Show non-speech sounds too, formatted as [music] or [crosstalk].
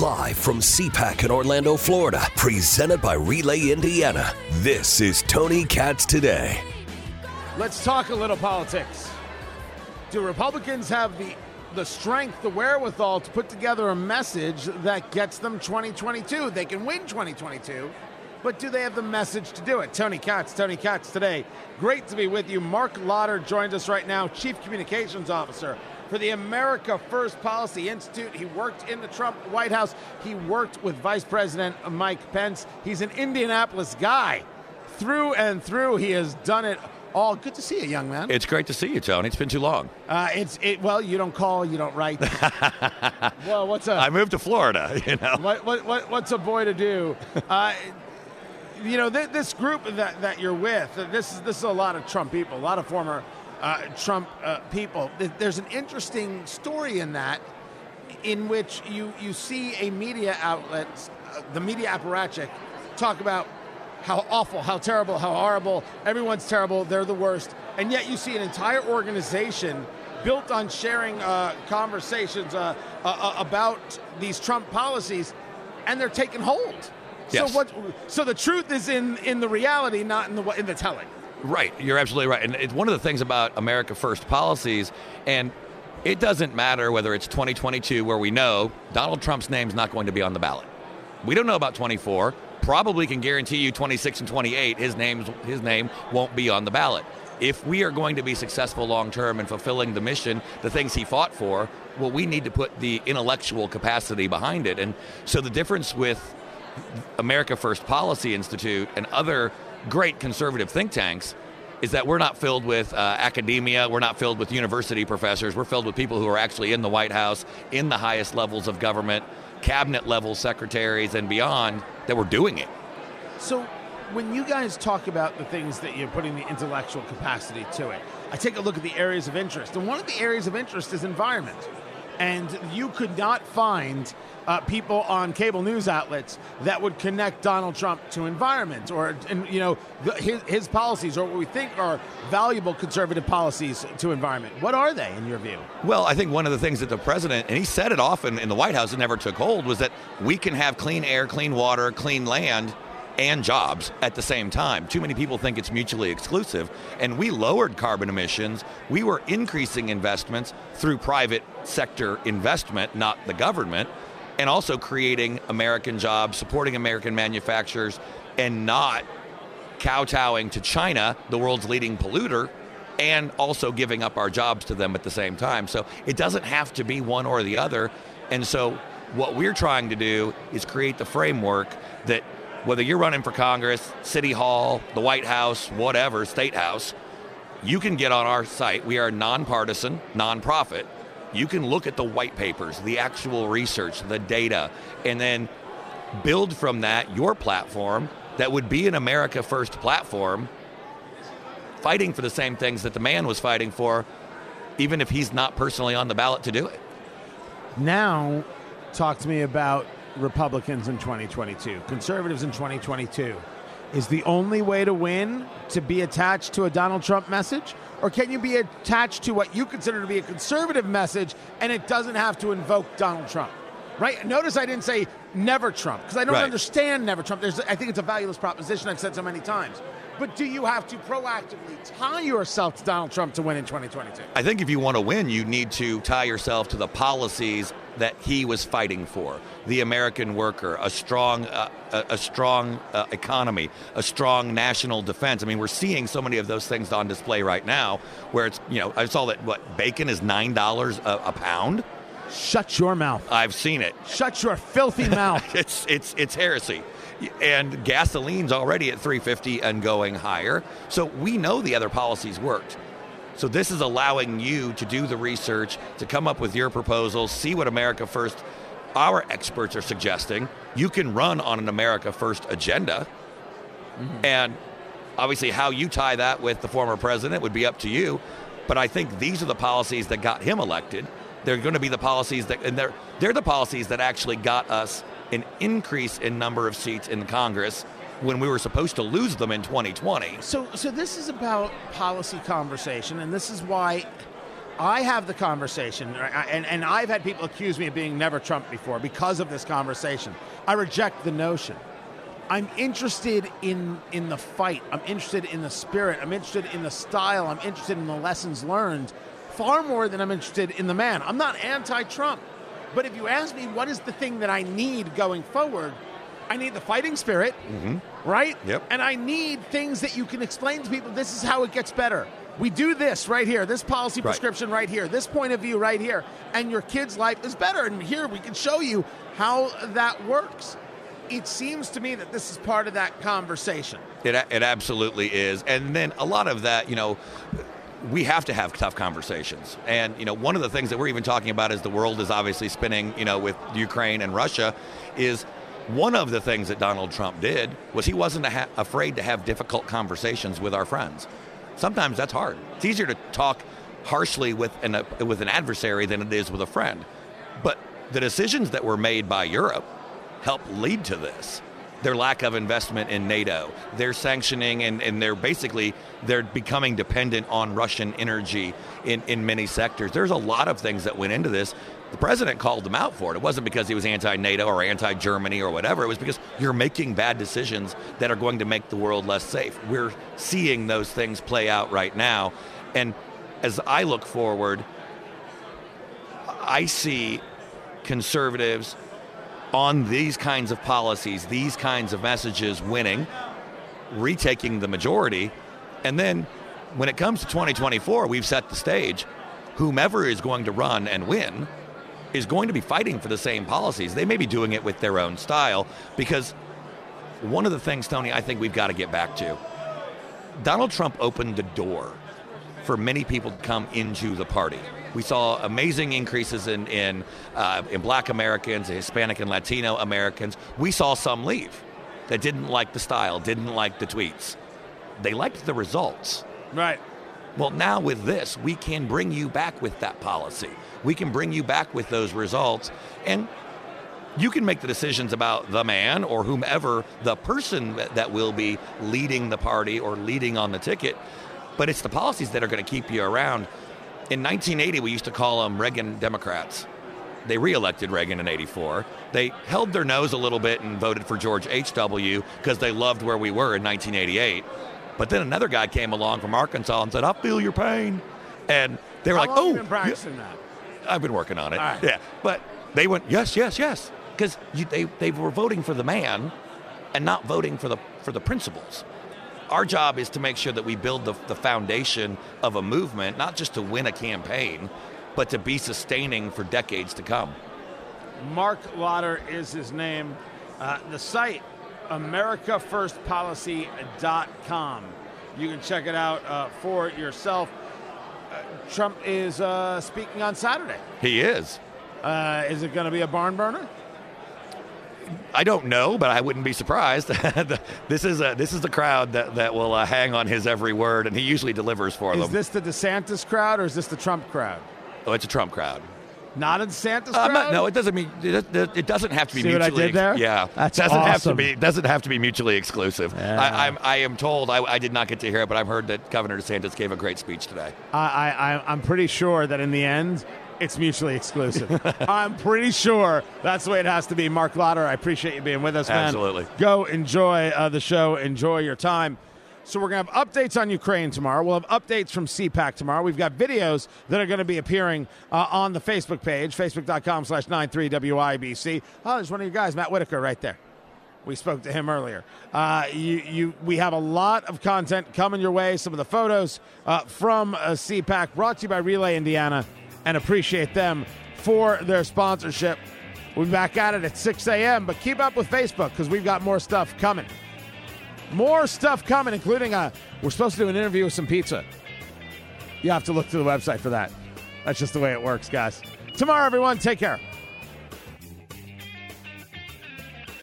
Live from CPAC in Orlando, Florida. Presented by Relay Indiana. This is Tony Katz Today. Let's talk a little politics. Do Republicans have the the strength, the wherewithal to put together a message that gets them 2022? They can win 2022, but do they have the message to do it? Tony Katz, Tony Katz today. Great to be with you. Marc Lotter joins us right now, Chief Communications Officer for the America First Policy Institute. He worked in the Trump White House. He worked with Vice President Mike Pence. He's an Indianapolis guy. Through and through, he has done it all. Good to see you, young man. It's great to see you, Tony. It's been too long. Uh, it's it. Well, you don't call, you don't write. [laughs] well, what's a? I moved to Florida. [laughs] You know. What, what, what what's a boy to do? Uh, you know, th- this group that, that you're with. This is this is a lot of Trump people, a lot of former uh, Trump uh, people. There's an interesting story in that, in which you you see a media outlet, uh, the media apparatchik, talk about how awful, how terrible, how horrible, everyone's terrible, they're the worst. And yet you see an entire organization built on sharing uh, conversations uh, uh, about these Trump policies, and they're taking hold. Yes. So what? So the truth is in in the reality, not in the in the telling. Right, you're absolutely right, and it's one of the things about America First policies, and it doesn't matter whether it's 2022, where we know Donald Trump's name's not going to be on the ballot. We don't know about 24 probably can guarantee you 26 and 28, his name's his name won't be on the ballot. If we are going to be successful long term in fulfilling the mission, the things he fought for, well, we need to put the intellectual capacity behind it. And so the difference with America First Policy Institute and other great conservative think tanks is that we're not filled with uh, academia, we're not filled with university professors, we're filled with people who are actually in the White House, in the highest levels of government, cabinet level secretaries and beyond that were doing it. So, when you guys talk about the things that you're putting the intellectual capacity to it, I take a look at the areas of interest. And one of the areas of interest is environment. And you could not find uh, people on cable news outlets that would connect Donald Trump to environment or, and, you know, the, his, his policies or what we think are valuable conservative policies to environment. What are they, in your view? Well, I think one of the things that the president, and he said it often in the White House, it never took hold, was that we can have clean air, clean water, clean land and jobs at the same time. Too many people think it's mutually exclusive. And we lowered carbon emissions. We were increasing investments through private sector investment, not the government and also creating American jobs, supporting American manufacturers, and not kowtowing to China, the world's leading polluter, and also giving up our jobs to them at the same time. So it doesn't have to be one or the other. And so what we're trying to do is create the framework that whether you're running for Congress, City Hall, the White House, whatever, State House, you can get on our site. We are nonpartisan, nonprofit you can look at the white papers, the actual research, the data, and then build from that your platform that would be an America First platform, fighting for the same things that the man was fighting for, even if he's not personally on the ballot to do it. Now, talk to me about Republicans in 2022, conservatives in 2022. Is the only way to win to be attached to a Donald Trump message? Or can you be attached to what you consider to be a conservative message and it doesn't have to invoke Donald Trump? Right? Notice I didn't say never Trump because I don't right. understand never Trump. There's, I think it's a valueless proposition. I've said so many times. But do you have to proactively tie yourself to Donald Trump to win in 2022? I think if you want to win, you need to tie yourself to the policies that he was fighting for the American worker, a strong, uh, a, a, strong uh, economy, a strong national defense. I mean, we're seeing so many of those things on display right now where it's, you know, I saw that what bacon is $9 a, a pound. Shut your mouth. I've seen it. Shut your filthy mouth. [laughs] it's it's it's heresy. And gasoline's already at 350 and going higher. So we know the other policies worked. So this is allowing you to do the research, to come up with your proposals, see what America First our experts are suggesting. You can run on an America First agenda. Mm-hmm. And obviously how you tie that with the former president would be up to you. But I think these are the policies that got him elected. They're going to be the policies that, and they're, they're the policies that actually got us an increase in number of seats in Congress when we were supposed to lose them in 2020. So, so this is about policy conversation, and this is why I have the conversation, and, and I've had people accuse me of being never Trump before because of this conversation. I reject the notion. I'm interested in in the fight. I'm interested in the spirit. I'm interested in the style. I'm interested in the lessons learned far more than I'm interested in the man. I'm not anti-Trump. But if you ask me what is the thing that I need going forward, I need the fighting spirit, Mm-hmm. right? Yep. And I need things that you can explain to people. This is how it gets better. We do this right here, this policy Right. prescription right here, this point of view right here, and your kid's life is better. And here we can show you how that works. It seems to me that this is part of that conversation. It, it absolutely is. And then a lot of that, you know, we have to have tough conversations. And, you know, one of the things that we're even talking about as the world is obviously spinning, you know, with Ukraine and Russia is one of the things that Donald Trump did was he wasn't ha- afraid to have difficult conversations with our friends. Sometimes that's hard. It's easier to talk harshly with an, uh, with an adversary than it is with a friend. But the decisions that were made by Europe helped lead to this. Their lack of investment in NATO, their sanctioning, and, and they're basically they're becoming dependent on Russian energy in, in many sectors. There's a lot of things that went into this. The president called them out for it. It wasn't because he was anti-NATO or anti-Germany or whatever. It was because you're making bad decisions that are going to make the world less safe. We're seeing those things play out right now, and as I look forward, I see conservatives on these kinds of policies, these kinds of messages winning, retaking the majority. And then when it comes to 2024, we've set the stage. Whomever is going to run and win is going to be fighting for the same policies. They may be doing it with their own style because one of the things, Tony, I think we've got to get back to Donald Trump opened the door for many people to come into the party. We saw amazing increases in in, uh, in Black Americans, Hispanic and Latino Americans. We saw some leave that didn't like the style, didn't like the tweets. They liked the results. Right. Well, now with this, we can bring you back with that policy. We can bring you back with those results, and you can make the decisions about the man or whomever the person that, will be leading the party or leading on the ticket. But it's the policies that are going to keep you around. In 1980, we used to call them Reagan Democrats. They reelected Reagan in 84. They held their nose a little bit and voted for George H.W. because they loved where we were in 1988. But then another guy came along from Arkansas and said, I feel your pain. And they were How like, oh, been yeah." practicing that? I've been working on it. Right. Yeah, but they went yes, yes, yes, because they they were voting for the man, and not voting for the for the principles. Our job is to make sure that we build the, the foundation of a movement, not just to win a campaign, but to be sustaining for decades to come. Marc Lotter is his name. Uh, the site, AmericaFirstPolicy.com. You can check it out uh, for yourself. Uh, Trump is uh, speaking on Saturday. He is. Uh, is it going to be a barn burner? I don't know, but I wouldn't be surprised. [laughs] this is a this is the crowd that that will uh, hang on his every word, and he usually delivers for Is them. Is this the DeSantis crowd or is this the Trump crowd? oh, it's a Trump crowd. Not in DeSantis Uh, not- no, it doesn't mean it, it doesn't have to be See what I mutually. did there? Yeah, That's doesn't have to be doesn't have to be mutually exclusive. Yeah. I, I'm, I am told I, I did not get to hear it, but I've heard that Governor DeSantis gave a great speech today. I, I- I'm pretty sure that in the end, it's mutually exclusive. [laughs] I'm pretty sure that's the way it has to be. Marc Lotter, I appreciate you being with us, man. Absolutely. Go enjoy uh, the show, enjoy your time. So we're going to have updates on Ukraine tomorrow. We'll have updates from CPAC tomorrow. We've got videos that are going to be appearing uh, on the Facebook page, facebook.com slash 93WIBC. Oh, there's one of you guys, Matt Whitaker, right there. We spoke to him earlier. Uh, you, you, we have a lot of content coming your way. Some of the photos uh, from uh, CPAC brought to you by Relay Indiana, and appreciate them for their sponsorship. We'll be back at it at 6 a.m., but keep up with Facebook because we've got more stuff coming. More stuff coming, including a. We're supposed to do an interview with some pizza. You have to look to the website for that. That's just the way it works, guys. Tomorrow, everyone, take care.